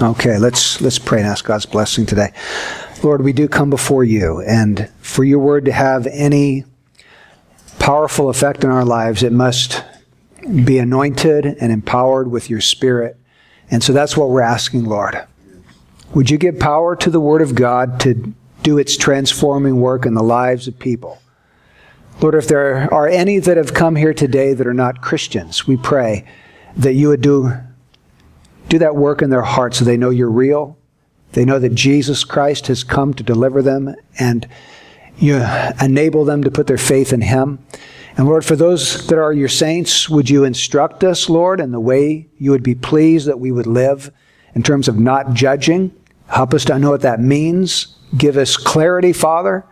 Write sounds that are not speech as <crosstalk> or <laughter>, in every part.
Okay, let's let's pray and ask God's blessing today. Lord, we do come before you, and for your word to have any powerful effect in our lives, it must be anointed and empowered with your spirit. And so that's what we're asking, Lord. Would you give power to the word of God to do its transforming work in the lives of people? Lord, if there are any that have come here today that are not Christians, we pray that you would do do that work in their hearts so they know you're real. They know that Jesus Christ has come to deliver them and you enable them to put their faith in Him. And Lord, for those that are your saints, would you instruct us, Lord, in the way you would be pleased that we would live in terms of not judging? Help us to know what that means. Give us clarity, Father.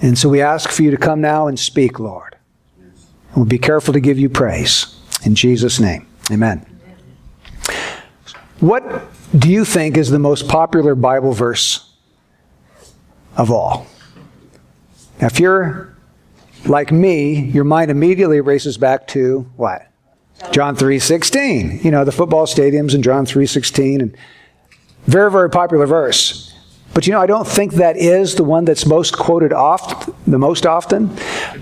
And so we ask for you to come now and speak, Lord. And we'll be careful to give you praise. In Jesus' name, amen. What do you think is the most popular Bible verse of all? Now, if you're like me, your mind immediately races back to what? John 3:16. You know, the football stadiums in John 3:16 and very very popular verse. But you know, I don't think that is the one that's most quoted oft, the most often,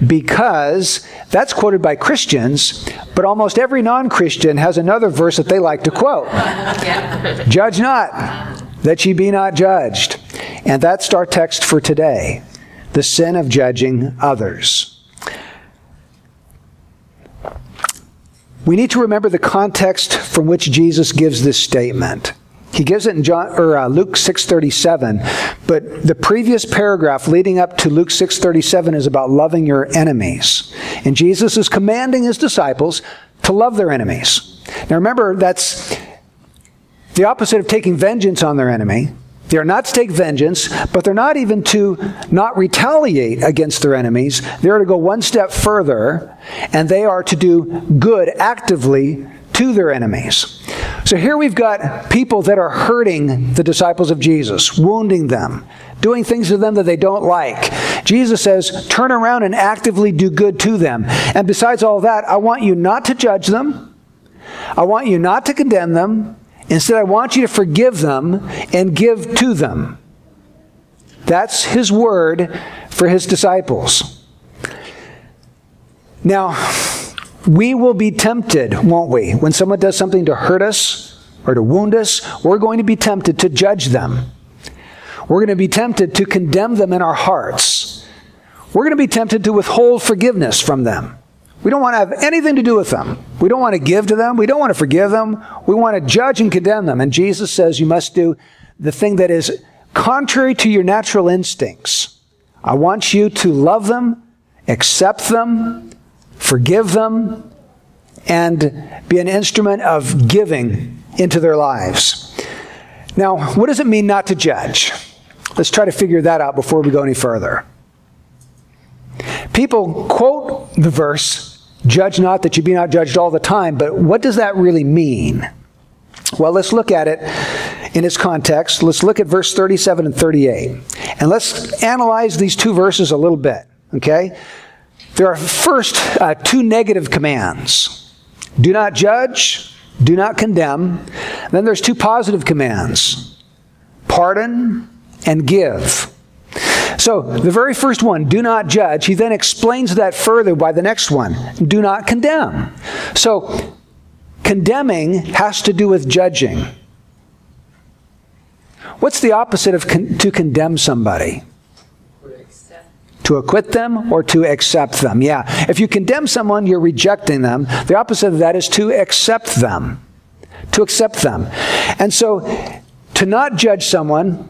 because that's quoted by Christians, but almost every non Christian has another verse that they like to quote Judge not, that ye be not judged. And that's our text for today the sin of judging others. We need to remember the context from which Jesus gives this statement. He gives it in John, or, uh, Luke 6:37, but the previous paragraph leading up to Luke 6:37 is about loving your enemies. And Jesus is commanding his disciples to love their enemies. Now remember that's the opposite of taking vengeance on their enemy. They are not to take vengeance, but they're not even to not retaliate against their enemies. They are to go one step further, and they are to do good actively to their enemies. So here we've got people that are hurting the disciples of Jesus, wounding them, doing things to them that they don't like. Jesus says, turn around and actively do good to them. And besides all that, I want you not to judge them. I want you not to condemn them. Instead, I want you to forgive them and give to them. That's his word for his disciples. Now, we will be tempted, won't we? When someone does something to hurt us or to wound us, we're going to be tempted to judge them. We're going to be tempted to condemn them in our hearts. We're going to be tempted to withhold forgiveness from them. We don't want to have anything to do with them. We don't want to give to them. We don't want to forgive them. We want to judge and condemn them. And Jesus says you must do the thing that is contrary to your natural instincts. I want you to love them, accept them, forgive them, and be an instrument of giving into their lives. Now, what does it mean not to judge? Let's try to figure that out before we go any further. People quote the verse, judge not that you be not judged all the time, but what does that really mean? Well, let's look at it in its context. Let's look at verse 37 and 38. And let's analyze these two verses a little bit, okay? There are first uh, two negative commands do not judge, do not condemn. Then there's two positive commands pardon and give. So, the very first one, do not judge, he then explains that further by the next one, do not condemn. So, condemning has to do with judging. What's the opposite of con- to condemn somebody? To acquit them or to accept them. Yeah. If you condemn someone, you're rejecting them. The opposite of that is to accept them. To accept them. And so, to not judge someone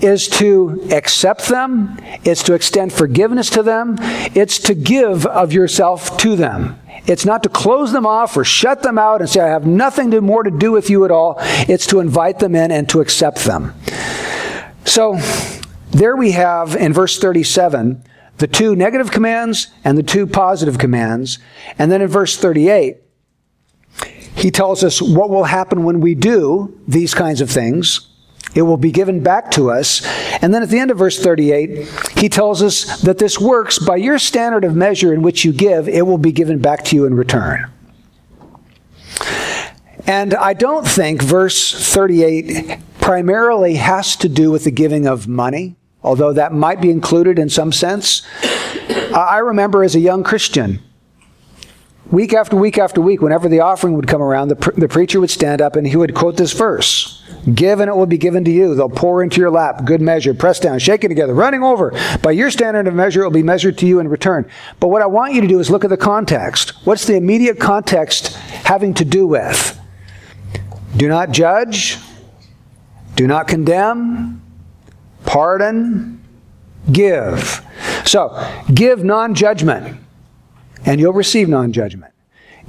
is to accept them, it's to extend forgiveness to them, it's to give of yourself to them. It's not to close them off or shut them out and say, I have nothing more to do with you at all. It's to invite them in and to accept them. So, there we have in verse 37 the two negative commands and the two positive commands. And then in verse 38, he tells us what will happen when we do these kinds of things. It will be given back to us. And then at the end of verse 38, he tells us that this works by your standard of measure in which you give, it will be given back to you in return. And I don't think verse 38 primarily has to do with the giving of money, although that might be included in some sense. I remember as a young Christian, week after week after week, whenever the offering would come around, the, the preacher would stand up and he would quote this verse Give and it will be given to you. They'll pour into your lap. Good measure. pressed down, shaken together, running over. By your standard of measure, it will be measured to you in return. But what I want you to do is look at the context. What's the immediate context having to do with? Do not judge. Do not condemn. Pardon. Give. So, give non judgment, and you'll receive non judgment.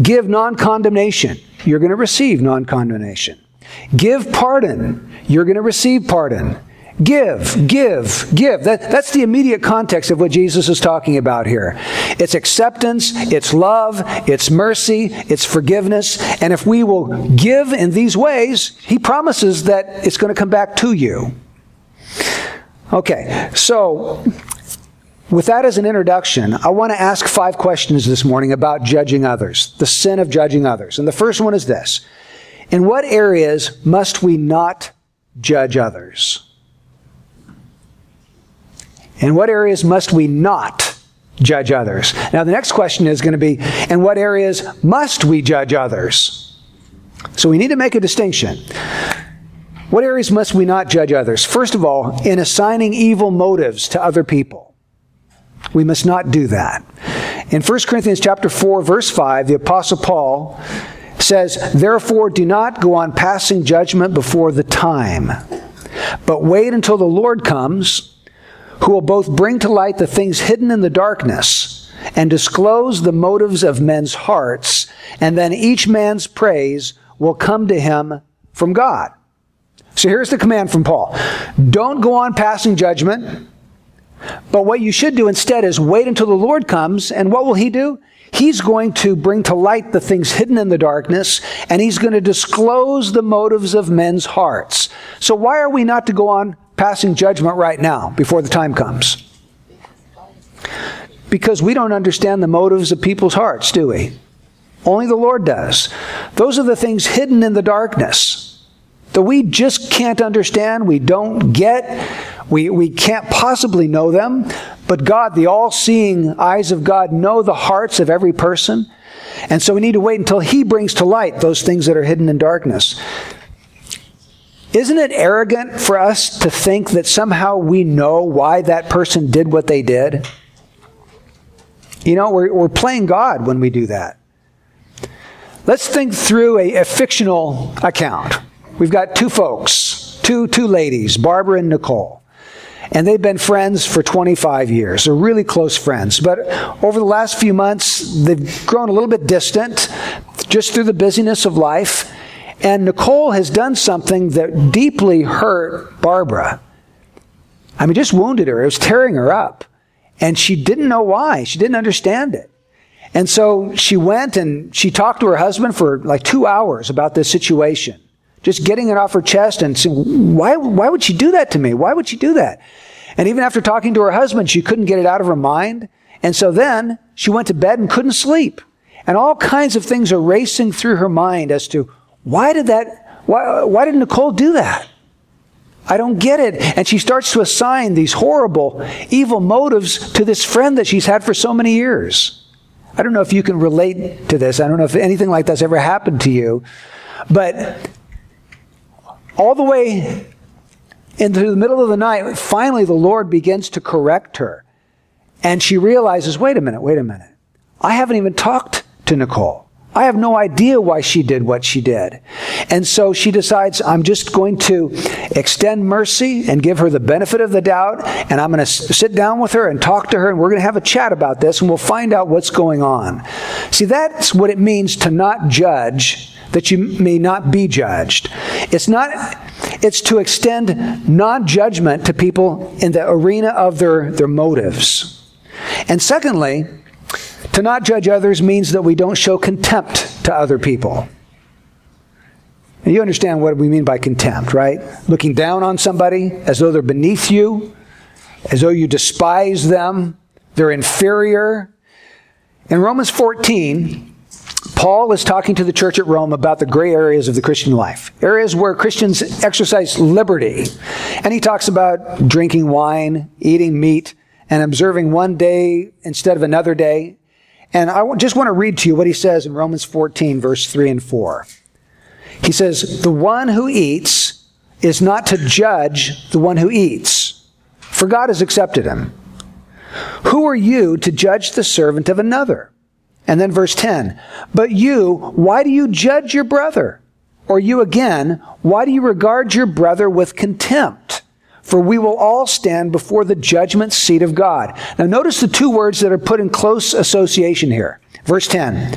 Give non condemnation. You're going to receive non condemnation. Give pardon. You're going to receive pardon. Give, give, give. That, that's the immediate context of what Jesus is talking about here. It's acceptance, it's love, it's mercy, it's forgiveness. And if we will give in these ways, He promises that it's going to come back to you. Okay, so with that as an introduction, I want to ask five questions this morning about judging others, the sin of judging others. And the first one is this In what areas must we not judge others? In what areas must we not judge others? Now, the next question is going to be In what areas must we judge others? So we need to make a distinction. What areas must we not judge others? First of all, in assigning evil motives to other people. We must not do that. In 1 Corinthians chapter 4 verse 5, the apostle Paul says, "Therefore do not go on passing judgment before the time, but wait until the Lord comes, who will both bring to light the things hidden in the darkness and disclose the motives of men's hearts, and then each man's praise will come to him from God." So here's the command from Paul. Don't go on passing judgment but what you should do instead is wait until the Lord comes, and what will He do? He's going to bring to light the things hidden in the darkness, and He's going to disclose the motives of men's hearts. So, why are we not to go on passing judgment right now before the time comes? Because we don't understand the motives of people's hearts, do we? Only the Lord does. Those are the things hidden in the darkness that we just can't understand, we don't get we, we can't possibly know them, but God, the all seeing eyes of God, know the hearts of every person. And so we need to wait until He brings to light those things that are hidden in darkness. Isn't it arrogant for us to think that somehow we know why that person did what they did? You know, we're, we're playing God when we do that. Let's think through a, a fictional account. We've got two folks, two, two ladies, Barbara and Nicole. And they've been friends for 25 years. They're really close friends. But over the last few months, they've grown a little bit distant just through the busyness of life. And Nicole has done something that deeply hurt Barbara. I mean, just wounded her. It was tearing her up. And she didn't know why. She didn't understand it. And so she went and she talked to her husband for like two hours about this situation. Just getting it off her chest and saying, why, why would she do that to me? Why would she do that? And even after talking to her husband, she couldn't get it out of her mind. And so then she went to bed and couldn't sleep. And all kinds of things are racing through her mind as to why did that, why, why did Nicole do that? I don't get it. And she starts to assign these horrible, evil motives to this friend that she's had for so many years. I don't know if you can relate to this. I don't know if anything like that's ever happened to you. But all the way into the middle of the night, finally the Lord begins to correct her. And she realizes wait a minute, wait a minute. I haven't even talked to Nicole. I have no idea why she did what she did. And so she decides, I'm just going to extend mercy and give her the benefit of the doubt. And I'm going to sit down with her and talk to her. And we're going to have a chat about this and we'll find out what's going on. See, that's what it means to not judge that you may not be judged. It's not it's to extend non-judgment to people in the arena of their, their motives. And secondly, to not judge others means that we don't show contempt to other people. And you understand what we mean by contempt, right? Looking down on somebody as though they're beneath you, as though you despise them, they're inferior. In Romans 14, Paul is talking to the church at Rome about the gray areas of the Christian life, areas where Christians exercise liberty. And he talks about drinking wine, eating meat, and observing one day instead of another day. And I just want to read to you what he says in Romans 14, verse 3 and 4. He says, The one who eats is not to judge the one who eats, for God has accepted him. Who are you to judge the servant of another? And then verse 10 But you, why do you judge your brother? Or you again, why do you regard your brother with contempt? For we will all stand before the judgment seat of God. Now, notice the two words that are put in close association here. Verse 10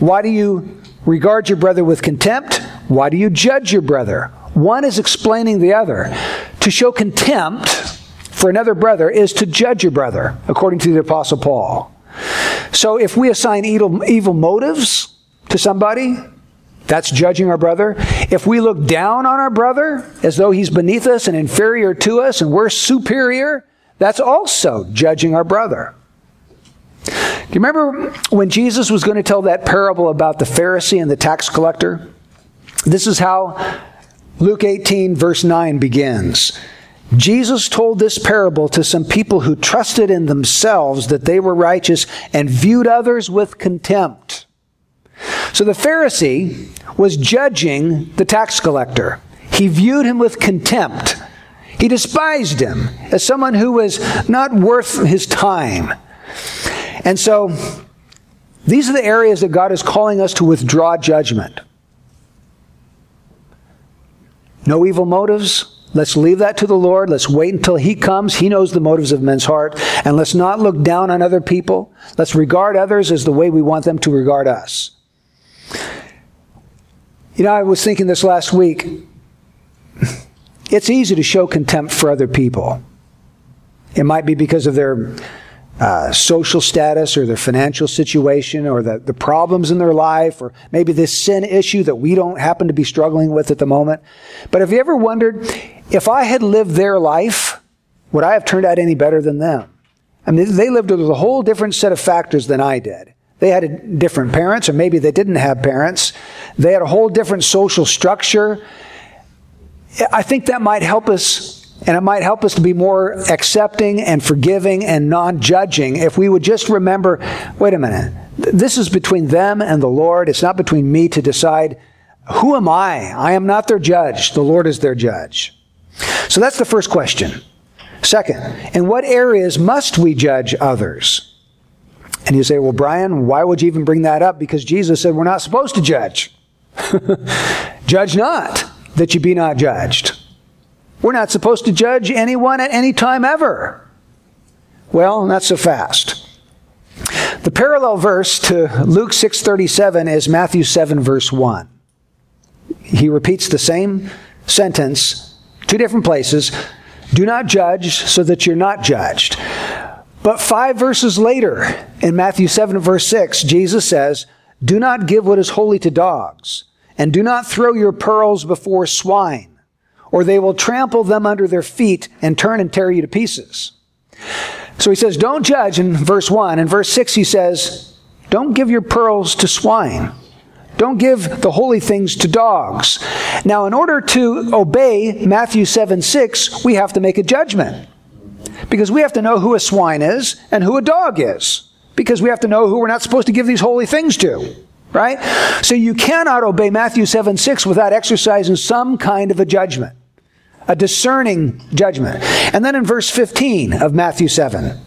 Why do you regard your brother with contempt? Why do you judge your brother? One is explaining the other. To show contempt for another brother is to judge your brother, according to the Apostle Paul. So if we assign evil, evil motives to somebody, that's judging our brother. If we look down on our brother as though he's beneath us and inferior to us and we're superior, that's also judging our brother. Do you remember when Jesus was going to tell that parable about the Pharisee and the tax collector? This is how Luke 18, verse 9 begins. Jesus told this parable to some people who trusted in themselves that they were righteous and viewed others with contempt. So the Pharisee was judging the tax collector. He viewed him with contempt. He despised him as someone who was not worth his time. And so these are the areas that God is calling us to withdraw judgment. No evil motives, Let's leave that to the Lord. Let's wait until He comes. He knows the motives of men's heart. And let's not look down on other people. Let's regard others as the way we want them to regard us. You know, I was thinking this last week. It's easy to show contempt for other people. It might be because of their uh, social status or their financial situation or the, the problems in their life or maybe this sin issue that we don't happen to be struggling with at the moment. But have you ever wondered if I had lived their life, would I have turned out any better than them? I mean, they lived with a whole different set of factors than I did. They had different parents, or maybe they didn't have parents. They had a whole different social structure. I think that might help us and it might help us to be more accepting and forgiving and non judging if we would just remember wait a minute, this is between them and the Lord. It's not between me to decide who am I? I am not their judge. The Lord is their judge. So that's the first question. Second, in what areas must we judge others? And you say, well, Brian, why would you even bring that up? Because Jesus said we're not supposed to judge. <laughs> judge not, that you be not judged. We're not supposed to judge anyone at any time ever. Well, not so fast. The parallel verse to Luke 6:37 is Matthew 7 verse 1. He repeats the same sentence two different places. Do not judge so that you're not judged. But 5 verses later in Matthew 7 verse 6, Jesus says, "Do not give what is holy to dogs, and do not throw your pearls before swine." or they will trample them under their feet and turn and tear you to pieces. So he says, Don't judge in verse 1. In verse 6, he says, Don't give your pearls to swine. Don't give the holy things to dogs. Now, in order to obey Matthew 7 6, we have to make a judgment. Because we have to know who a swine is and who a dog is. Because we have to know who we're not supposed to give these holy things to. Right? So you cannot obey Matthew 7 6 without exercising some kind of a judgment, a discerning judgment. And then in verse 15 of Matthew 7,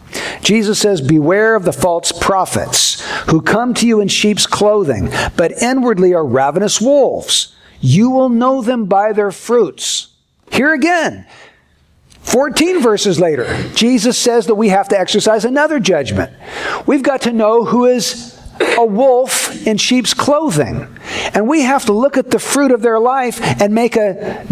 Jesus says, Beware of the false prophets who come to you in sheep's clothing, but inwardly are ravenous wolves. You will know them by their fruits. Here again, 14 verses later, Jesus says that we have to exercise another judgment. We've got to know who is a wolf in sheep's clothing. And we have to look at the fruit of their life and make a,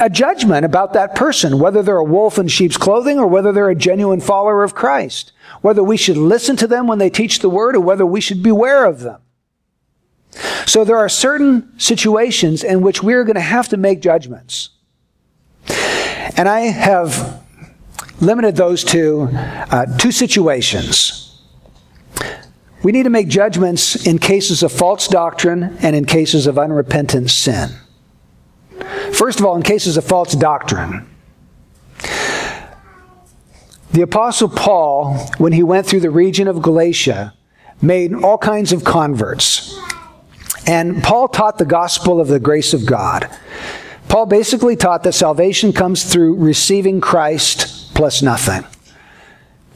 a judgment about that person, whether they're a wolf in sheep's clothing or whether they're a genuine follower of Christ. Whether we should listen to them when they teach the word or whether we should beware of them. So there are certain situations in which we're going to have to make judgments. And I have limited those to uh, two situations We need to make judgments in cases of false doctrine and in cases of unrepentant sin. First of all, in cases of false doctrine. The Apostle Paul, when he went through the region of Galatia, made all kinds of converts. And Paul taught the gospel of the grace of God. Paul basically taught that salvation comes through receiving Christ plus nothing.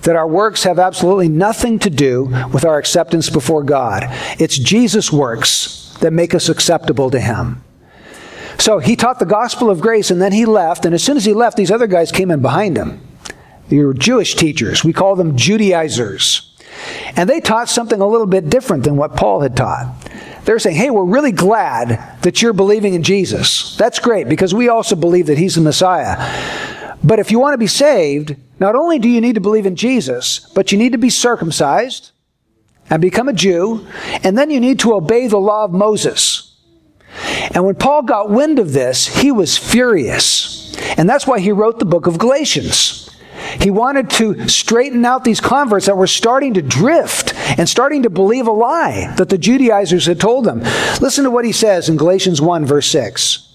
That our works have absolutely nothing to do with our acceptance before God. It's Jesus' works that make us acceptable to Him. So he taught the gospel of grace and then he left. And as soon as he left, these other guys came in behind him. They were Jewish teachers. We call them Judaizers. And they taught something a little bit different than what Paul had taught. They're saying, hey, we're really glad that you're believing in Jesus. That's great because we also believe that he's the Messiah. But if you want to be saved, not only do you need to believe in Jesus, but you need to be circumcised and become a Jew, and then you need to obey the law of Moses. And when Paul got wind of this, he was furious. And that's why he wrote the book of Galatians. He wanted to straighten out these converts that were starting to drift and starting to believe a lie that the Judaizers had told them. Listen to what he says in Galatians 1, verse 6.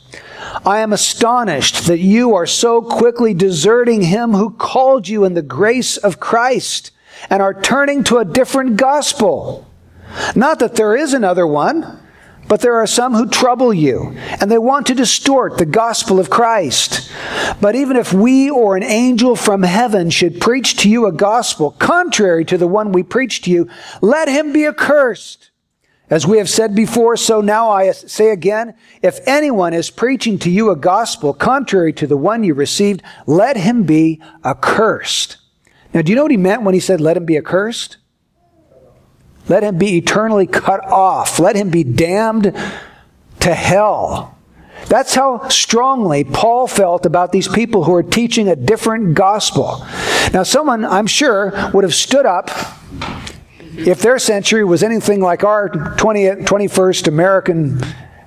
I am astonished that you are so quickly deserting him who called you in the grace of Christ and are turning to a different gospel. Not that there is another one. But there are some who trouble you, and they want to distort the gospel of Christ. But even if we or an angel from heaven should preach to you a gospel contrary to the one we preach to you, let him be accursed. As we have said before, so now I say again, if anyone is preaching to you a gospel contrary to the one you received, let him be accursed. Now, do you know what he meant when he said, let him be accursed? Let him be eternally cut off. Let him be damned to hell. That's how strongly Paul felt about these people who are teaching a different gospel. Now, someone, I'm sure, would have stood up if their century was anything like our 20th, 21st American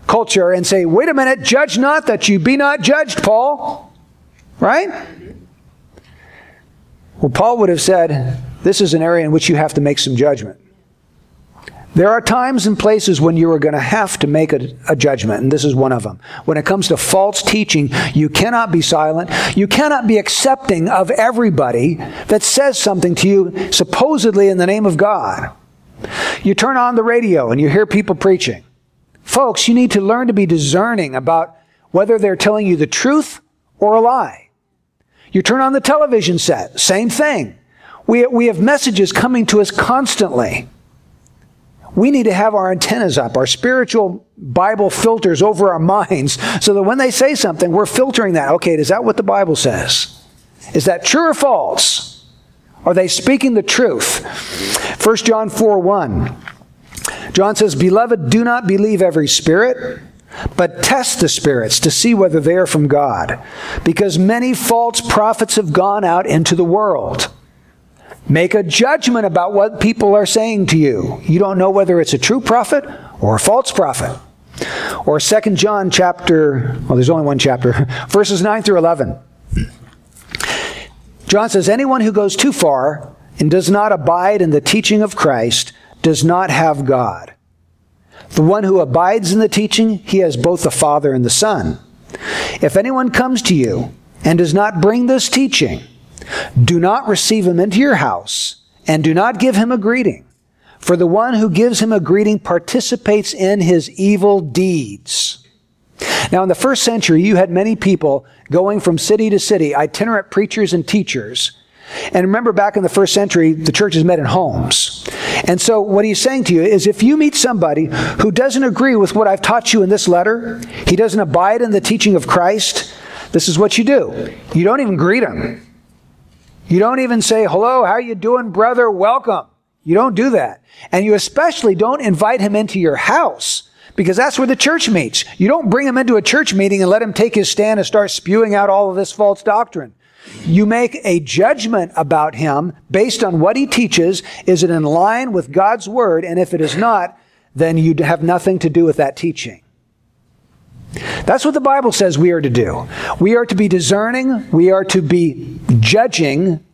culture and say, wait a minute, judge not that you be not judged, Paul. Right? Well, Paul would have said, this is an area in which you have to make some judgment. There are times and places when you are going to have to make a, a, judgment, and this is one of them. When it comes to false teaching, you cannot be silent. You cannot be accepting of everybody that says something to you supposedly in the name of God. You turn on the radio and you hear people preaching. Folks, you need to learn to be discerning about whether they're telling you the truth or a lie. You turn on the television set, same thing. We, we have messages coming to us constantly we need to have our antennas up, our spiritual Bible filters over our minds, so that when they say something, we're filtering that. Okay, is that what the Bible says? Is that true or false? Are they speaking the truth? 1 John 4 1. John says, Beloved, do not believe every spirit, but test the spirits to see whether they are from God, because many false prophets have gone out into the world. Make a judgment about what people are saying to you. You don't know whether it's a true prophet or a false prophet. Or 2 John chapter, well, there's only one chapter, <laughs> verses 9 through 11. John says, Anyone who goes too far and does not abide in the teaching of Christ does not have God. The one who abides in the teaching, he has both the Father and the Son. If anyone comes to you and does not bring this teaching, do not receive him into your house, and do not give him a greeting. For the one who gives him a greeting participates in his evil deeds. Now, in the first century, you had many people going from city to city, itinerant preachers and teachers. And remember, back in the first century, the churches met in homes. And so, what he's saying to you is if you meet somebody who doesn't agree with what I've taught you in this letter, he doesn't abide in the teaching of Christ, this is what you do. You don't even greet him. You don't even say, hello, how you doing, brother? Welcome. You don't do that. And you especially don't invite him into your house because that's where the church meets. You don't bring him into a church meeting and let him take his stand and start spewing out all of this false doctrine. You make a judgment about him based on what he teaches. Is it in line with God's word? And if it is not, then you have nothing to do with that teaching. That's what the Bible says we are to do. We are to be discerning, we are to be judging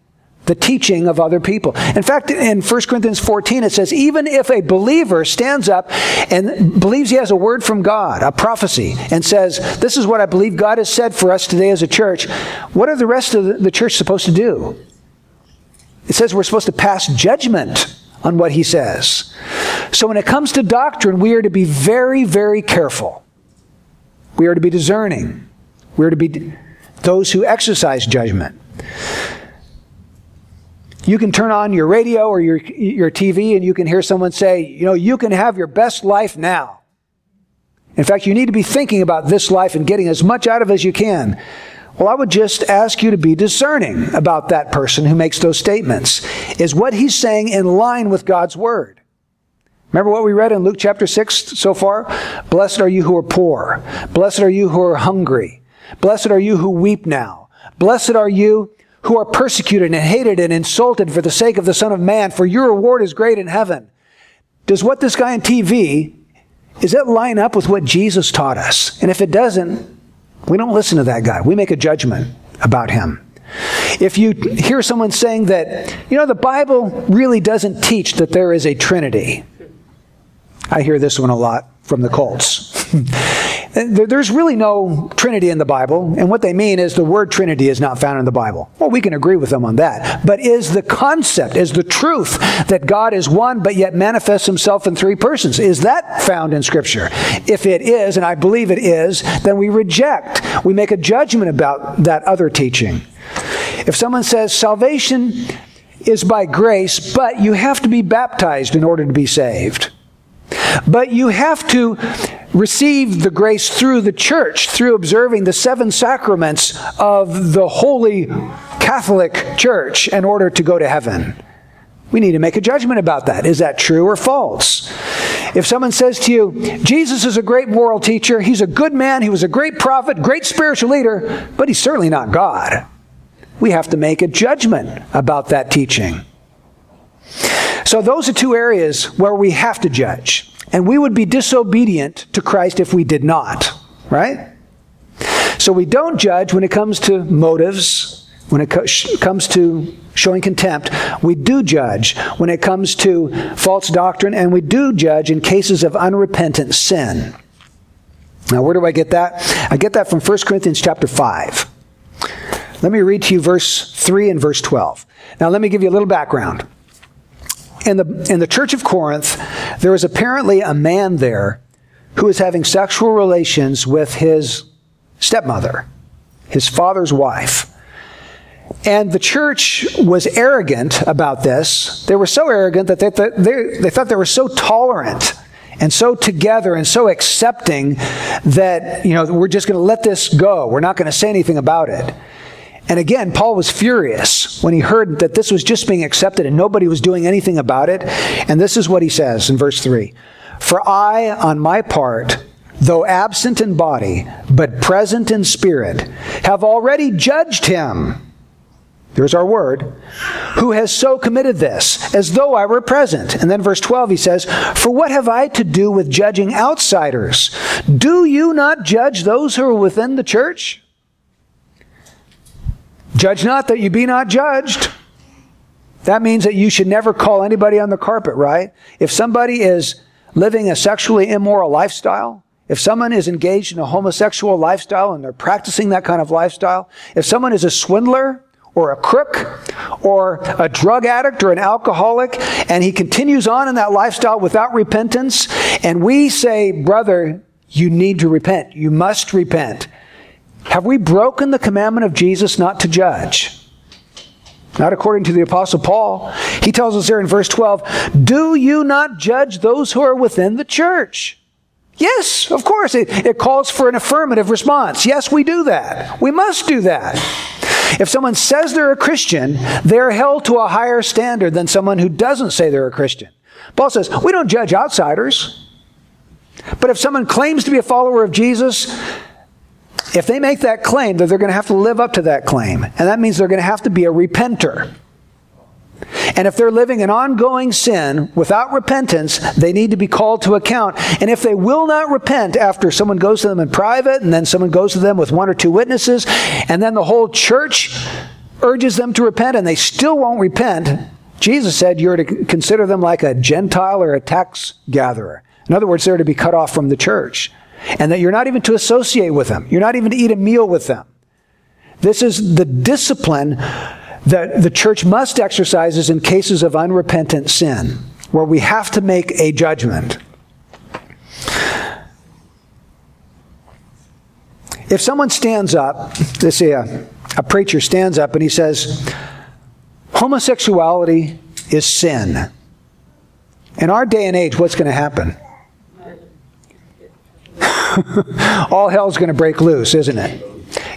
the teaching of other people. In fact, in 1 Corinthians 14, it says, even if a believer stands up and believes he has a word from God, a prophecy, and says, This is what I believe God has said for us today as a church, what are the rest of the church supposed to do? It says we're supposed to pass judgment on what he says. So when it comes to doctrine, we are to be very, very careful. We are to be discerning. We are to be those who exercise judgment. You can turn on your radio or your, your TV and you can hear someone say, you know, you can have your best life now. In fact, you need to be thinking about this life and getting as much out of it as you can. Well, I would just ask you to be discerning about that person who makes those statements. Is what he's saying in line with God's word? Remember what we read in Luke chapter 6 so far? Blessed are you who are poor. Blessed are you who are hungry. Blessed are you who weep now. Blessed are you who are persecuted and hated and insulted for the sake of the Son of Man, for your reward is great in heaven. Does what this guy on TV, is that line up with what Jesus taught us? And if it doesn't, we don't listen to that guy. We make a judgment about him. If you hear someone saying that, you know, the Bible really doesn't teach that there is a Trinity, I hear this one a lot from the cults. <laughs> There's really no Trinity in the Bible, and what they mean is the word Trinity is not found in the Bible. Well, we can agree with them on that. But is the concept, is the truth that God is one but yet manifests himself in three persons, is that found in Scripture? If it is, and I believe it is, then we reject, we make a judgment about that other teaching. If someone says salvation is by grace, but you have to be baptized in order to be saved. But you have to receive the grace through the church, through observing the seven sacraments of the Holy Catholic Church in order to go to heaven. We need to make a judgment about that. Is that true or false? If someone says to you, Jesus is a great moral teacher, he's a good man, he was a great prophet, great spiritual leader, but he's certainly not God, we have to make a judgment about that teaching. So, those are two areas where we have to judge. And we would be disobedient to Christ if we did not, right? So we don't judge when it comes to motives, when it co- comes to showing contempt. We do judge when it comes to false doctrine, and we do judge in cases of unrepentant sin. Now, where do I get that? I get that from 1 Corinthians chapter 5. Let me read to you verse 3 and verse 12. Now, let me give you a little background in the, in the church of Corinth, there was apparently a man there who was having sexual relations with his stepmother, his father's wife. And the church was arrogant about this. They were so arrogant that they, th- they, they thought they were so tolerant and so together and so accepting that, you know, we're just going to let this go. We're not going to say anything about it. And again, Paul was furious when he heard that this was just being accepted and nobody was doing anything about it. And this is what he says in verse 3 For I, on my part, though absent in body, but present in spirit, have already judged him. There's our word. Who has so committed this, as though I were present. And then verse 12 he says, For what have I to do with judging outsiders? Do you not judge those who are within the church? Judge not that you be not judged. That means that you should never call anybody on the carpet, right? If somebody is living a sexually immoral lifestyle, if someone is engaged in a homosexual lifestyle and they're practicing that kind of lifestyle, if someone is a swindler or a crook or a drug addict or an alcoholic and he continues on in that lifestyle without repentance, and we say, brother, you need to repent. You must repent. Have we broken the commandment of Jesus not to judge? Not according to the Apostle Paul. He tells us there in verse 12, Do you not judge those who are within the church? Yes, of course. It, it calls for an affirmative response. Yes, we do that. We must do that. If someone says they're a Christian, they're held to a higher standard than someone who doesn't say they're a Christian. Paul says, We don't judge outsiders. But if someone claims to be a follower of Jesus, if they make that claim, that they're going to have to live up to that claim. And that means they're going to have to be a repenter. And if they're living in ongoing sin without repentance, they need to be called to account. And if they will not repent after someone goes to them in private, and then someone goes to them with one or two witnesses, and then the whole church urges them to repent and they still won't repent, Jesus said you're to consider them like a Gentile or a tax gatherer. In other words, they're to be cut off from the church. And that you're not even to associate with them. You're not even to eat a meal with them. This is the discipline that the church must exercise in cases of unrepentant sin, where we have to make a judgment. If someone stands up, let's say a, a preacher stands up and he says, homosexuality is sin. In our day and age, what's going to happen? <coughs> All hell's going to break loose, isn't it?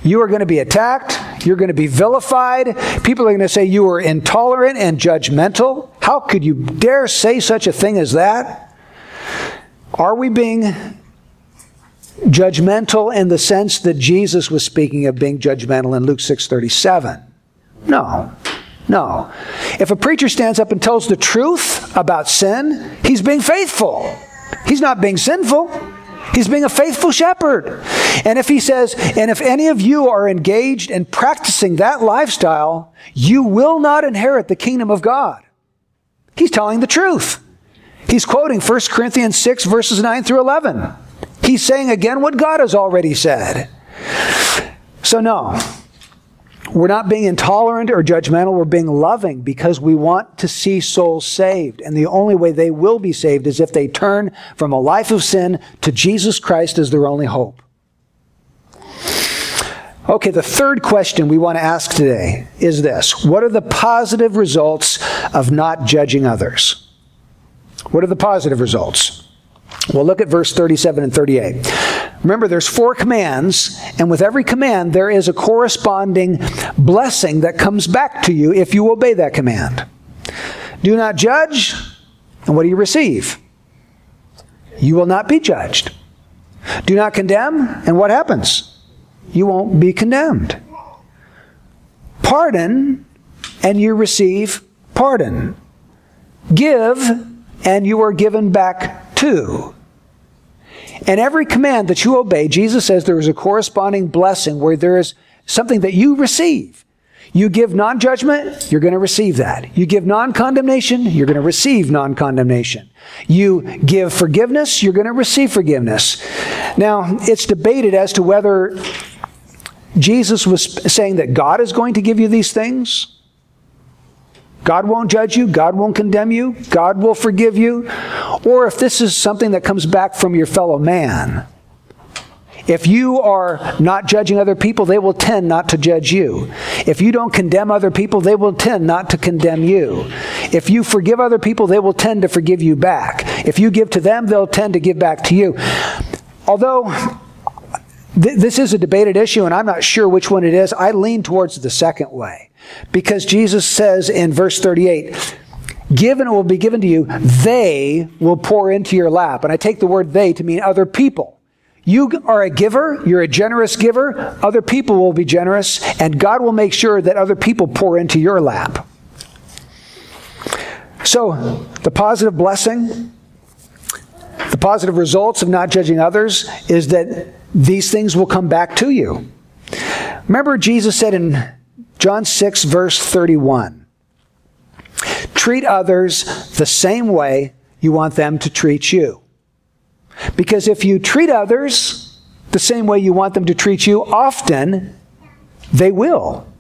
You are going to be attacked. You're going to be vilified. People are going to say you are intolerant and judgmental. How could you dare say such a thing as that? Are we being judgmental in the sense that Jesus was speaking of being judgmental in Luke 6:37? No. No. If a preacher stands up and tells the truth about sin, he's being faithful. He's not being sinful. He's being a faithful shepherd. And if he says, and if any of you are engaged in practicing that lifestyle, you will not inherit the kingdom of God. He's telling the truth. He's quoting 1 Corinthians 6, verses 9 through 11. He's saying again what God has already said. So, no, we're not being intolerant or judgmental. We're being loving because we want to see souls saved. And the only way they will be saved is if they turn from a life of sin to Jesus Christ as their only hope. Okay, the third question we want to ask today is this What are the positive results of not judging others? What are the positive results? Well, look at verse 37 and 38. Remember, there's four commands, and with every command, there is a corresponding blessing that comes back to you if you obey that command. Do not judge, and what do you receive? You will not be judged. Do not condemn, and what happens? You won't be condemned. Pardon, and you receive pardon. Give, and you are given back to. And every command that you obey, Jesus says there is a corresponding blessing where there is something that you receive. You give non judgment, you're going to receive that. You give non condemnation, you're going to receive non condemnation. You give forgiveness, you're going to receive forgiveness. Now, it's debated as to whether Jesus was saying that God is going to give you these things God won't judge you, God won't condemn you, God will forgive you. Or if this is something that comes back from your fellow man, if you are not judging other people, they will tend not to judge you. If you don't condemn other people, they will tend not to condemn you. If you forgive other people, they will tend to forgive you back. If you give to them, they'll tend to give back to you. Although th- this is a debated issue, and I'm not sure which one it is, I lean towards the second way. Because Jesus says in verse 38, Given it will be given to you, they will pour into your lap. And I take the word they to mean other people. You are a giver, you're a generous giver, other people will be generous, and God will make sure that other people pour into your lap. So, the positive blessing, the positive results of not judging others is that these things will come back to you. Remember, Jesus said in John 6, verse 31. Treat others the same way you want them to treat you. Because if you treat others the same way you want them to treat you, often they will.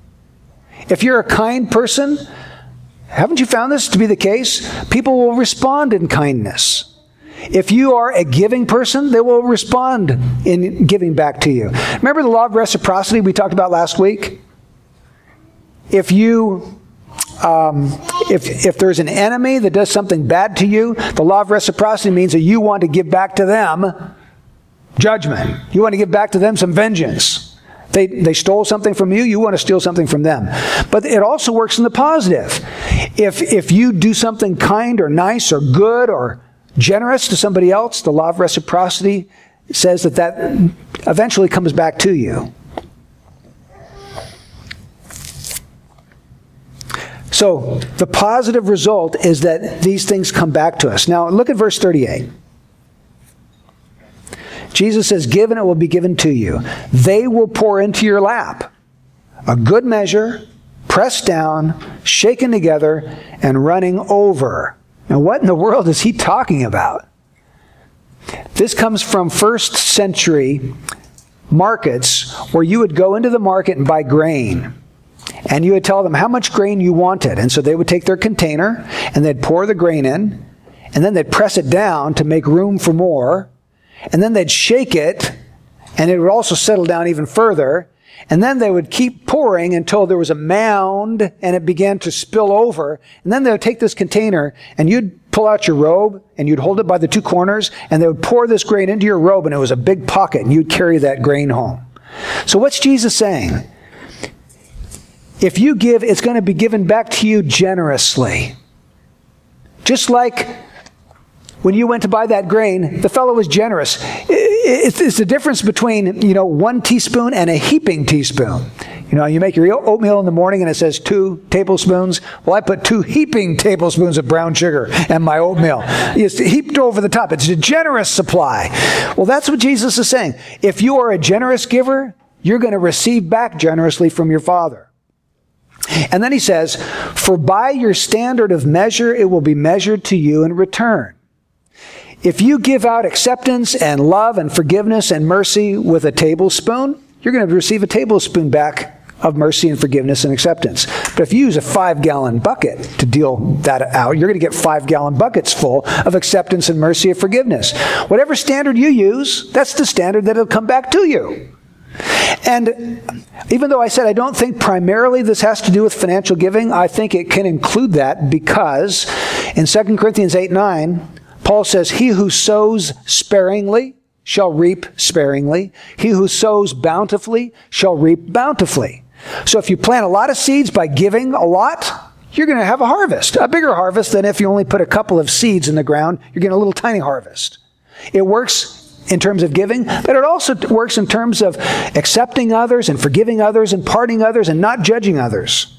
If you're a kind person, haven't you found this to be the case? People will respond in kindness. If you are a giving person, they will respond in giving back to you. Remember the law of reciprocity we talked about last week? If you um, if, if there's an enemy that does something bad to you, the law of reciprocity means that you want to give back to them judgment. You want to give back to them some vengeance. They, they stole something from you, you want to steal something from them. But it also works in the positive. If, if you do something kind or nice or good or generous to somebody else, the law of reciprocity says that that eventually comes back to you. So the positive result is that these things come back to us. Now look at verse 38. Jesus says, Given it will be given to you. They will pour into your lap. A good measure, pressed down, shaken together, and running over. Now, what in the world is he talking about? This comes from first century markets where you would go into the market and buy grain. And you would tell them how much grain you wanted. And so they would take their container and they'd pour the grain in. And then they'd press it down to make room for more. And then they'd shake it. And it would also settle down even further. And then they would keep pouring until there was a mound and it began to spill over. And then they would take this container and you'd pull out your robe and you'd hold it by the two corners and they would pour this grain into your robe and it was a big pocket and you'd carry that grain home. So what's Jesus saying? If you give, it's going to be given back to you generously. Just like when you went to buy that grain, the fellow was generous. It's, the difference between, you know, one teaspoon and a heaping teaspoon. You know, you make your oatmeal in the morning and it says two tablespoons. Well, I put two heaping tablespoons of brown sugar in my oatmeal. It's heaped over the top. It's a generous supply. Well, that's what Jesus is saying. If you are a generous giver, you're going to receive back generously from your Father. And then he says, For by your standard of measure, it will be measured to you in return. If you give out acceptance and love and forgiveness and mercy with a tablespoon, you're going to receive a tablespoon back of mercy and forgiveness and acceptance. But if you use a five gallon bucket to deal that out, you're going to get five gallon buckets full of acceptance and mercy and forgiveness. Whatever standard you use, that's the standard that'll come back to you. And even though I said I don't think primarily this has to do with financial giving, I think it can include that because in 2 Corinthians 8 9, Paul says, He who sows sparingly shall reap sparingly. He who sows bountifully shall reap bountifully. So if you plant a lot of seeds by giving a lot, you're going to have a harvest, a bigger harvest than if you only put a couple of seeds in the ground. You're getting a little tiny harvest. It works in terms of giving, but it also works in terms of accepting others and forgiving others and pardoning others and not judging others.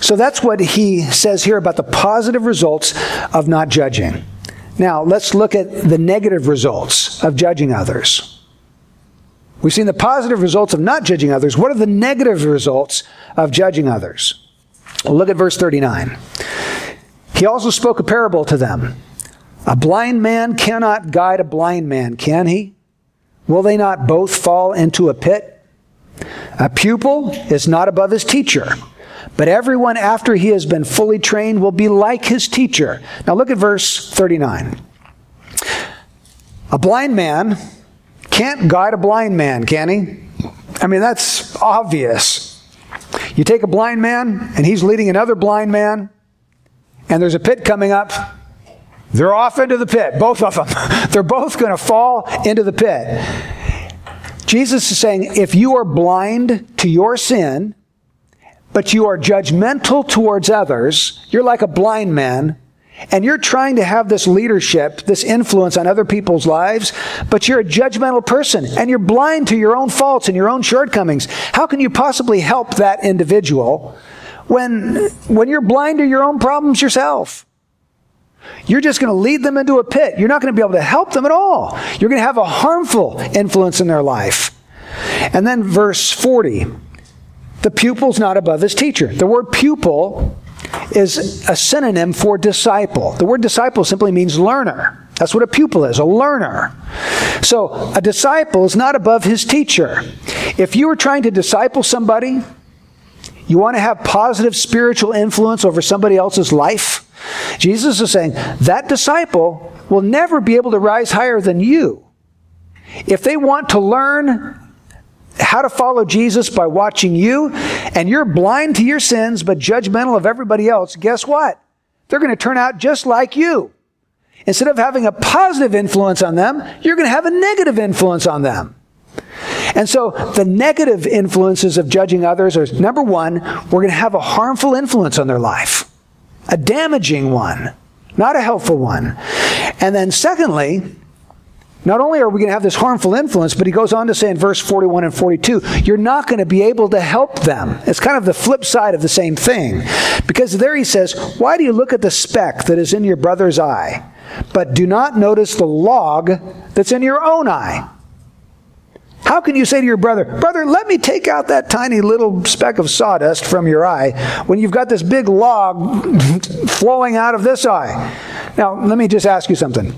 So that's what he says here about the positive results of not judging. Now, let's look at the negative results of judging others. We've seen the positive results of not judging others. What are the negative results of judging others? Well, look at verse 39. He also spoke a parable to them. A blind man cannot guide a blind man, can he? Will they not both fall into a pit? A pupil is not above his teacher, but everyone after he has been fully trained will be like his teacher. Now look at verse 39. A blind man can't guide a blind man, can he? I mean, that's obvious. You take a blind man and he's leading another blind man, and there's a pit coming up. They're off into the pit, both of them. <laughs> They're both going to fall into the pit. Jesus is saying if you are blind to your sin, but you are judgmental towards others, you're like a blind man, and you're trying to have this leadership, this influence on other people's lives, but you're a judgmental person and you're blind to your own faults and your own shortcomings. How can you possibly help that individual when, when you're blind to your own problems yourself? You're just going to lead them into a pit. You're not going to be able to help them at all. You're going to have a harmful influence in their life. And then verse 40 the pupil's not above his teacher. The word pupil is a synonym for disciple. The word disciple simply means learner. That's what a pupil is, a learner. So a disciple is not above his teacher. If you are trying to disciple somebody, you want to have positive spiritual influence over somebody else's life, Jesus is saying that disciple will never be able to rise higher than you. If they want to learn how to follow Jesus by watching you, and you're blind to your sins but judgmental of everybody else, guess what? They're going to turn out just like you. Instead of having a positive influence on them, you're going to have a negative influence on them. And so the negative influences of judging others are number one, we're going to have a harmful influence on their life a damaging one, not a helpful one. And then, secondly, not only are we going to have this harmful influence, but he goes on to say in verse 41 and 42, you're not going to be able to help them. It's kind of the flip side of the same thing. Because there he says, Why do you look at the speck that is in your brother's eye, but do not notice the log that's in your own eye? How can you say to your brother, Brother, let me take out that tiny little speck of sawdust from your eye when you've got this big log <laughs> flowing out of this eye? Now, let me just ask you something.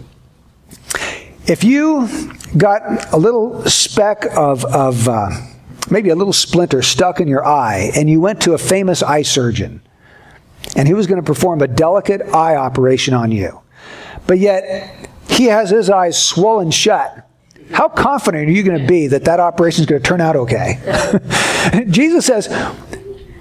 If you got a little speck of, of uh, maybe a little splinter stuck in your eye, and you went to a famous eye surgeon, and he was going to perform a delicate eye operation on you, but yet he has his eyes swollen shut. How confident are you going to be that that operation is going to turn out okay? <laughs> Jesus says,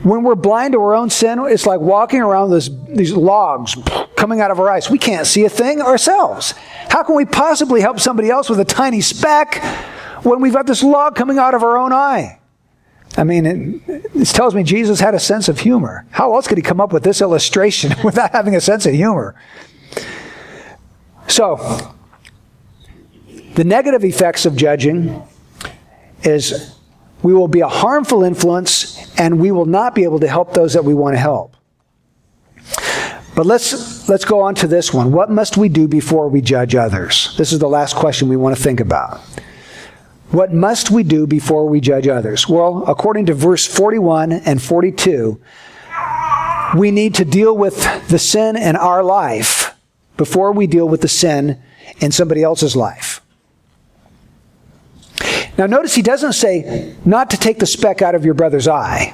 when we're blind to our own sin, it's like walking around this, these logs coming out of our eyes. We can't see a thing ourselves. How can we possibly help somebody else with a tiny speck when we've got this log coming out of our own eye? I mean, it, this tells me Jesus had a sense of humor. How else could he come up with this illustration <laughs> without having a sense of humor? So, the negative effects of judging is we will be a harmful influence and we will not be able to help those that we want to help. But let's let's go on to this one. What must we do before we judge others? This is the last question we want to think about. What must we do before we judge others? Well, according to verse 41 and 42, we need to deal with the sin in our life before we deal with the sin in somebody else's life. Now, notice he doesn't say not to take the speck out of your brother's eye.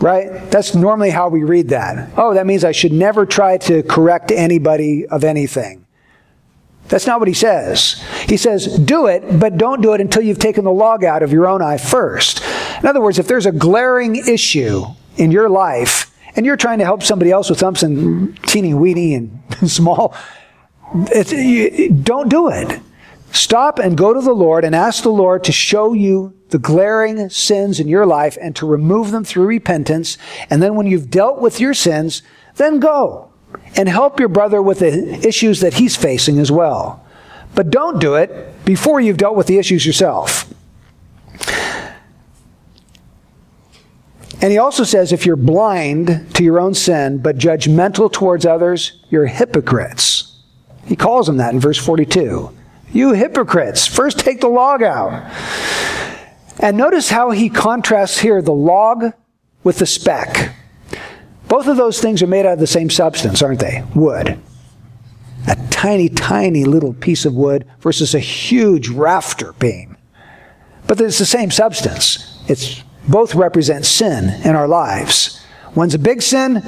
Right? That's normally how we read that. Oh, that means I should never try to correct anybody of anything. That's not what he says. He says, do it, but don't do it until you've taken the log out of your own eye first. In other words, if there's a glaring issue in your life and you're trying to help somebody else with something teeny weeny and <laughs> small, you, don't do it. Stop and go to the Lord and ask the Lord to show you the glaring sins in your life and to remove them through repentance. And then when you've dealt with your sins, then go and help your brother with the issues that he's facing as well. But don't do it before you've dealt with the issues yourself. And he also says if you're blind to your own sin but judgmental towards others, you're hypocrites. He calls them that in verse 42. You hypocrites, first take the log out. And notice how he contrasts here the log with the speck. Both of those things are made out of the same substance, aren't they? Wood. A tiny, tiny little piece of wood versus a huge rafter beam. But it's the same substance. It's both represent sin in our lives. One's a big sin,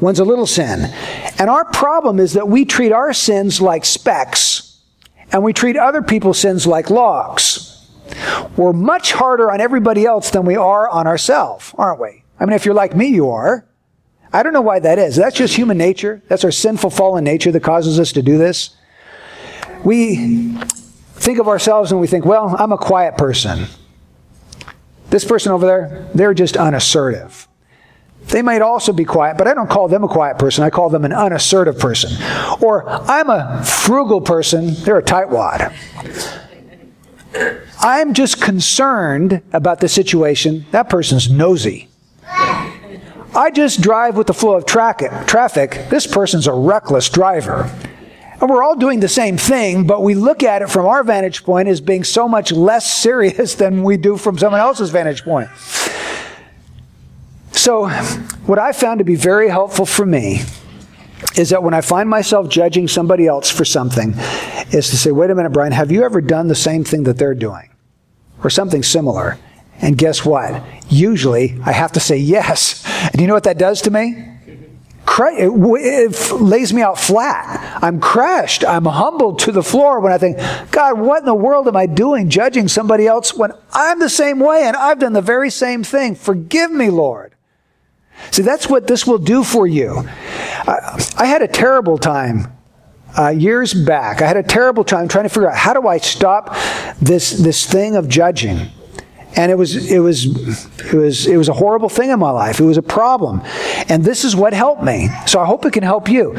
one's a little sin. And our problem is that we treat our sins like specks and we treat other people's sins like logs. We're much harder on everybody else than we are on ourselves, aren't we? I mean, if you're like me, you are. I don't know why that is. That's just human nature. That's our sinful, fallen nature that causes us to do this. We think of ourselves and we think, well, I'm a quiet person. This person over there, they're just unassertive. They might also be quiet, but I don't call them a quiet person. I call them an unassertive person. Or I'm a frugal person, they're a tightwad. I'm just concerned about the situation. That person's nosy. I just drive with the flow of tra- traffic. This person's a reckless driver. And we're all doing the same thing, but we look at it from our vantage point as being so much less <laughs> serious than we do from someone else's vantage point. So, what I found to be very helpful for me is that when I find myself judging somebody else for something, is to say, wait a minute, Brian, have you ever done the same thing that they're doing? Or something similar? And guess what? Usually I have to say yes. And you know what that does to me? It lays me out flat. I'm crushed. I'm humbled to the floor when I think, God, what in the world am I doing judging somebody else when I'm the same way and I've done the very same thing? Forgive me, Lord. See, that's what this will do for you. I, I had a terrible time uh, years back. I had a terrible time trying to figure out how do I stop this this thing of judging. And it was it was it was it was a horrible thing in my life. It was a problem. And this is what helped me. So I hope it can help you.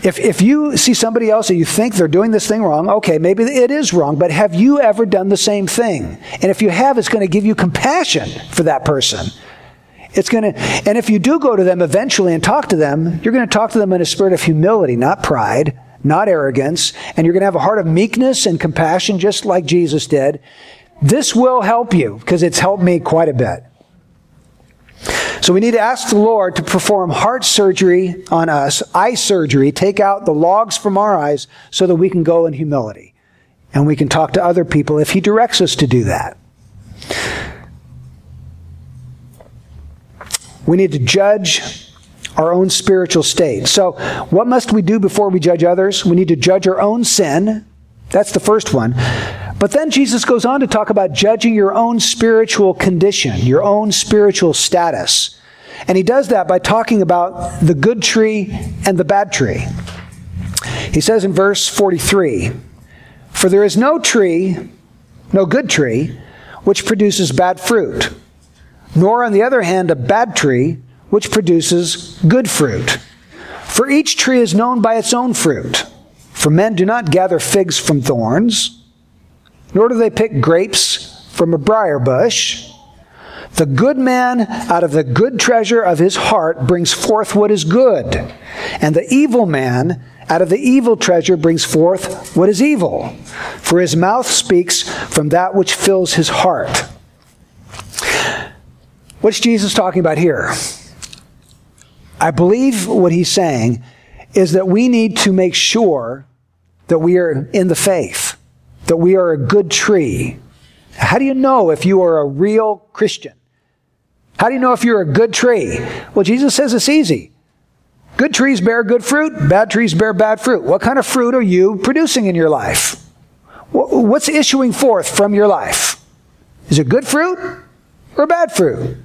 If, if you see somebody else and you think they're doing this thing wrong, okay, maybe it is wrong, but have you ever done the same thing? And if you have, it's going to give you compassion for that person. It's going to, and if you do go to them eventually and talk to them, you're going to talk to them in a spirit of humility, not pride, not arrogance, and you're going to have a heart of meekness and compassion just like Jesus did, this will help you because it's helped me quite a bit. So we need to ask the Lord to perform heart surgery on us, eye surgery, take out the logs from our eyes so that we can go in humility. And we can talk to other people if He directs us to do that. We need to judge our own spiritual state. So, what must we do before we judge others? We need to judge our own sin. That's the first one. But then Jesus goes on to talk about judging your own spiritual condition, your own spiritual status. And he does that by talking about the good tree and the bad tree. He says in verse 43 For there is no tree, no good tree, which produces bad fruit nor on the other hand a bad tree which produces good fruit. For each tree is known by its own fruit. For men do not gather figs from thorns, nor do they pick grapes from a briar bush. The good man out of the good treasure of his heart brings forth what is good, and the evil man out of the evil treasure brings forth what is evil. For his mouth speaks from that which fills his heart. What's Jesus talking about here? I believe what he's saying is that we need to make sure that we are in the faith, that we are a good tree. How do you know if you are a real Christian? How do you know if you're a good tree? Well, Jesus says it's easy. Good trees bear good fruit, bad trees bear bad fruit. What kind of fruit are you producing in your life? What's issuing forth from your life? Is it good fruit or bad fruit?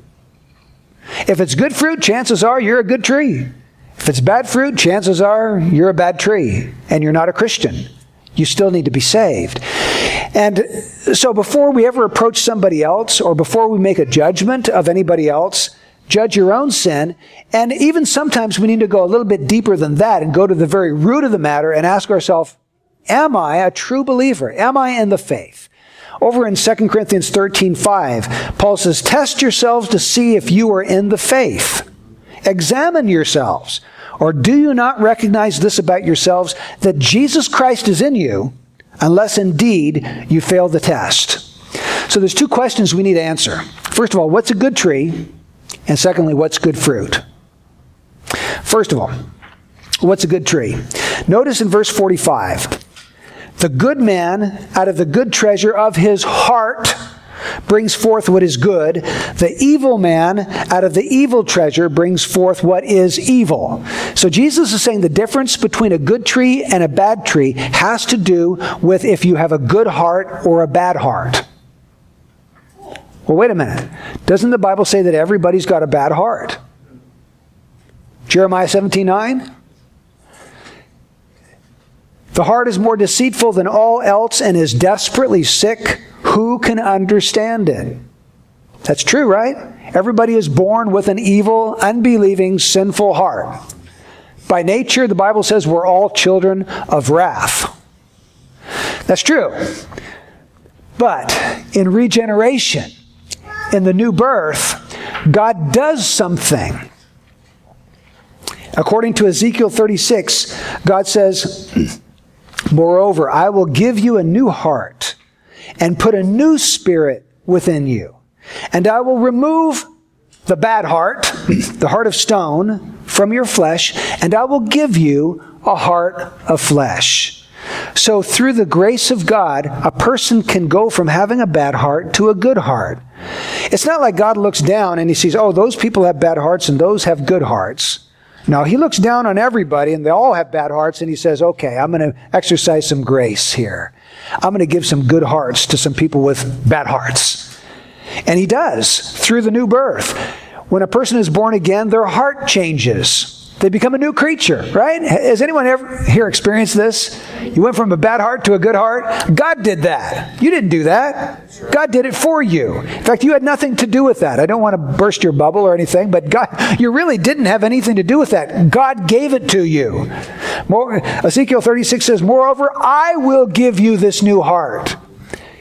If it's good fruit, chances are you're a good tree. If it's bad fruit, chances are you're a bad tree and you're not a Christian. You still need to be saved. And so before we ever approach somebody else or before we make a judgment of anybody else, judge your own sin. And even sometimes we need to go a little bit deeper than that and go to the very root of the matter and ask ourselves, am I a true believer? Am I in the faith? Over in 2 Corinthians 13 5, Paul says, Test yourselves to see if you are in the faith. Examine yourselves. Or do you not recognize this about yourselves, that Jesus Christ is in you, unless indeed you fail the test? So there's two questions we need to answer. First of all, what's a good tree? And secondly, what's good fruit? First of all, what's a good tree? Notice in verse 45 the good man, out of the good treasure of his heart, brings forth what is good. The evil man, out of the evil treasure, brings forth what is evil. So Jesus is saying the difference between a good tree and a bad tree has to do with if you have a good heart or a bad heart. Well, wait a minute. Doesn't the Bible say that everybody's got a bad heart? Jeremiah 17 9? The heart is more deceitful than all else and is desperately sick. Who can understand it? That's true, right? Everybody is born with an evil, unbelieving, sinful heart. By nature, the Bible says we're all children of wrath. That's true. But in regeneration, in the new birth, God does something. According to Ezekiel 36, God says, Moreover, I will give you a new heart and put a new spirit within you. And I will remove the bad heart, <clears throat> the heart of stone, from your flesh, and I will give you a heart of flesh. So, through the grace of God, a person can go from having a bad heart to a good heart. It's not like God looks down and he sees, oh, those people have bad hearts and those have good hearts. Now, he looks down on everybody, and they all have bad hearts, and he says, Okay, I'm going to exercise some grace here. I'm going to give some good hearts to some people with bad hearts. And he does through the new birth. When a person is born again, their heart changes. They become a new creature, right? Has anyone ever here experienced this? You went from a bad heart to a good heart. God did that. You didn't do that. God did it for you. In fact, you had nothing to do with that. I don't want to burst your bubble or anything, but God, <laughs> you really didn't have anything to do with that. God gave it to you. More, Ezekiel 36 says, Moreover, I will give you this new heart.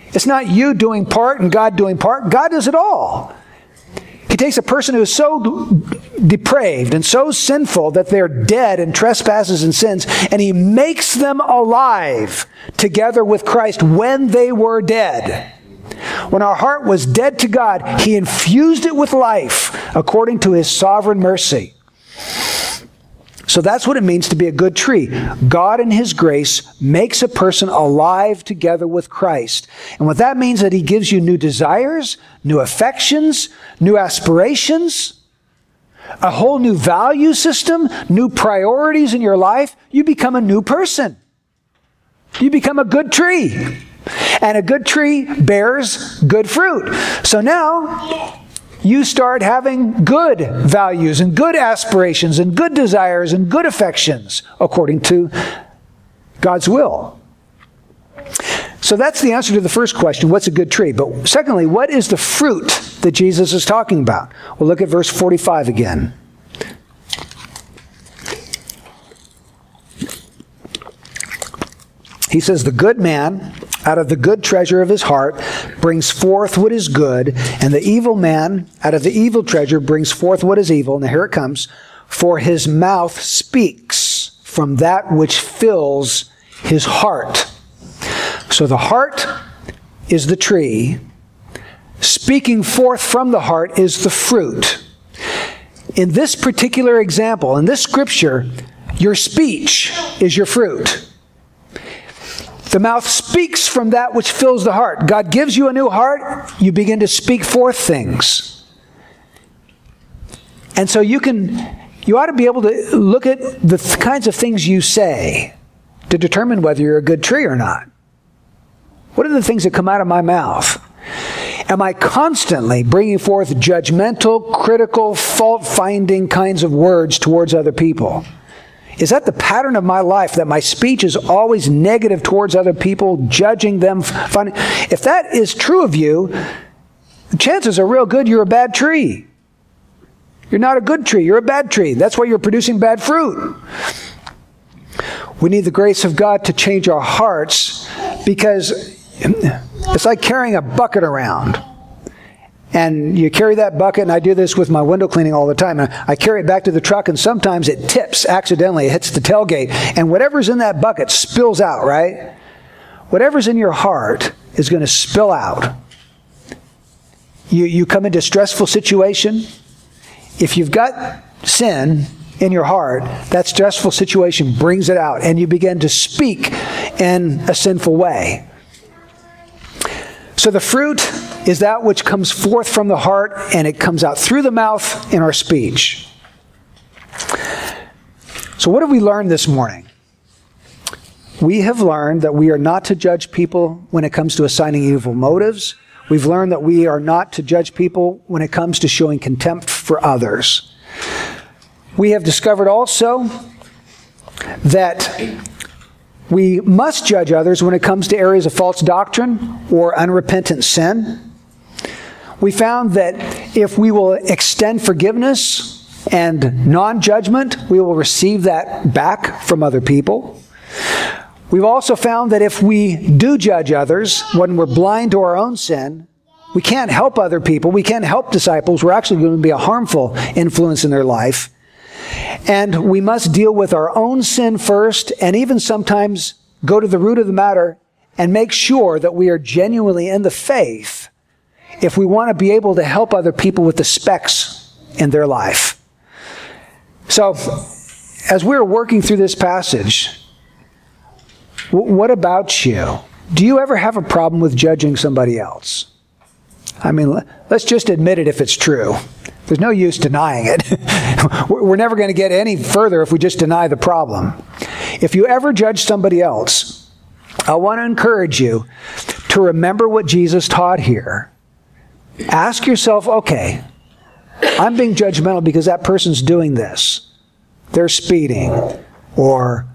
It's not you doing part and God doing part. God does it all takes a person who is so depraved and so sinful that they're dead in trespasses and sins, and he makes them alive together with Christ when they were dead. When our heart was dead to God, he infused it with life according to his sovereign mercy. So that's what it means to be a good tree. God in His grace makes a person alive together with Christ. And what that means is that He gives you new desires, new affections, new aspirations, a whole new value system, new priorities in your life. You become a new person. You become a good tree. And a good tree bears good fruit. So now, you start having good values and good aspirations and good desires and good affections according to God's will. So that's the answer to the first question what's a good tree? But secondly, what is the fruit that Jesus is talking about? Well, look at verse 45 again. He says, The good man out of the good treasure of his heart brings forth what is good, and the evil man out of the evil treasure brings forth what is evil. Now here it comes. For his mouth speaks from that which fills his heart. So the heart is the tree. Speaking forth from the heart is the fruit. In this particular example, in this scripture, your speech is your fruit. The mouth speaks from that which fills the heart. God gives you a new heart, you begin to speak forth things. And so you can, you ought to be able to look at the th- kinds of things you say to determine whether you're a good tree or not. What are the things that come out of my mouth? Am I constantly bringing forth judgmental, critical, fault finding kinds of words towards other people? Is that the pattern of my life that my speech is always negative towards other people, judging them? If that is true of you, chances are real good you're a bad tree. You're not a good tree, you're a bad tree. That's why you're producing bad fruit. We need the grace of God to change our hearts because it's like carrying a bucket around and you carry that bucket, and I do this with my window cleaning all the time. And I carry it back to the truck, and sometimes it tips accidentally. It hits the tailgate, and whatever's in that bucket spills out, right? Whatever's in your heart is going to spill out. You, you come into a stressful situation. If you've got sin in your heart, that stressful situation brings it out, and you begin to speak in a sinful way. So the fruit is that which comes forth from the heart and it comes out through the mouth in our speech. So, what have we learned this morning? We have learned that we are not to judge people when it comes to assigning evil motives. We've learned that we are not to judge people when it comes to showing contempt for others. We have discovered also that we must judge others when it comes to areas of false doctrine or unrepentant sin. We found that if we will extend forgiveness and non judgment, we will receive that back from other people. We've also found that if we do judge others when we're blind to our own sin, we can't help other people, we can't help disciples, we're actually going to be a harmful influence in their life. And we must deal with our own sin first, and even sometimes go to the root of the matter and make sure that we are genuinely in the faith if we want to be able to help other people with the specks in their life. So, as we're working through this passage, what about you? Do you ever have a problem with judging somebody else? I mean, let's just admit it if it's true. There's no use denying it. <laughs> We're never going to get any further if we just deny the problem. If you ever judge somebody else, I want to encourage you to remember what Jesus taught here ask yourself okay, I'm being judgmental because that person's doing this. They're speeding, or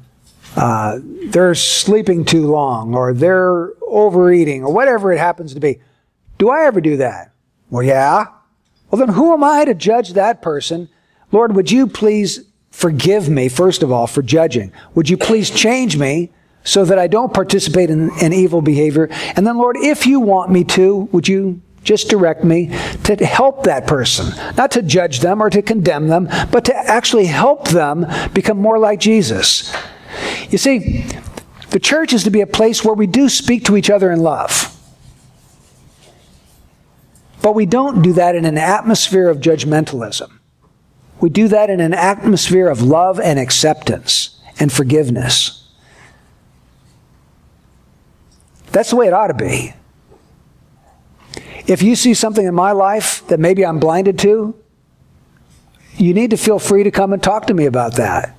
uh, they're sleeping too long, or they're overeating, or whatever it happens to be. Do I ever do that? Well, yeah. Well, then who am I to judge that person? Lord, would you please forgive me, first of all, for judging? Would you please change me so that I don't participate in, in evil behavior? And then, Lord, if you want me to, would you just direct me to help that person, not to judge them or to condemn them, but to actually help them become more like Jesus. You see, the church is to be a place where we do speak to each other in love. But we don't do that in an atmosphere of judgmentalism. We do that in an atmosphere of love and acceptance and forgiveness. That's the way it ought to be. If you see something in my life that maybe I'm blinded to, you need to feel free to come and talk to me about that.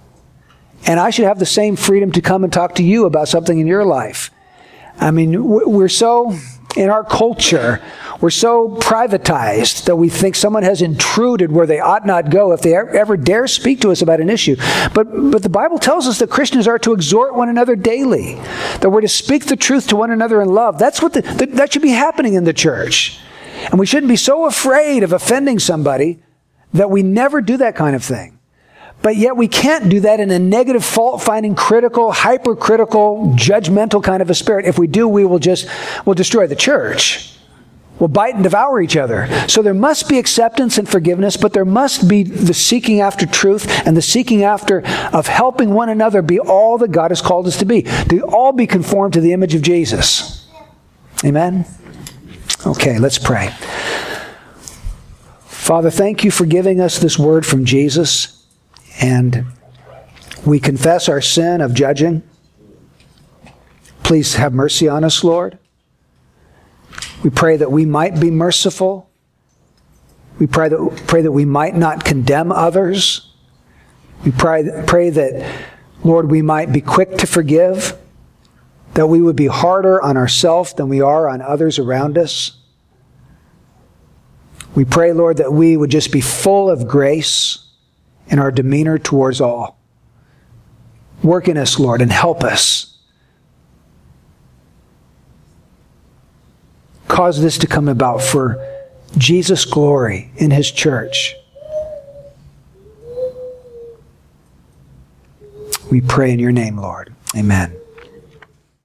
And I should have the same freedom to come and talk to you about something in your life. I mean, we're so, in our culture, we're so privatized that we think someone has intruded where they ought not go if they ever dare speak to us about an issue. But, but the Bible tells us that Christians are to exhort one another daily, that we're to speak the truth to one another in love. That's what the, that should be happening in the church. And we shouldn't be so afraid of offending somebody that we never do that kind of thing. But yet we can't do that in a negative, fault finding, critical, hypercritical, judgmental kind of a spirit. If we do, we will just, will destroy the church will bite and devour each other. So there must be acceptance and forgiveness, but there must be the seeking after truth and the seeking after of helping one another be all that God has called us to be, to all be conformed to the image of Jesus. Amen? Okay, let's pray. Father, thank you for giving us this word from Jesus, and we confess our sin of judging. Please have mercy on us, Lord. We pray that we might be merciful. We pray that, pray that we might not condemn others. We pray, pray that, Lord, we might be quick to forgive, that we would be harder on ourselves than we are on others around us. We pray, Lord, that we would just be full of grace in our demeanor towards all. Work in us, Lord, and help us cause this to come about for Jesus' glory in his church. We pray in your name, Lord. Amen.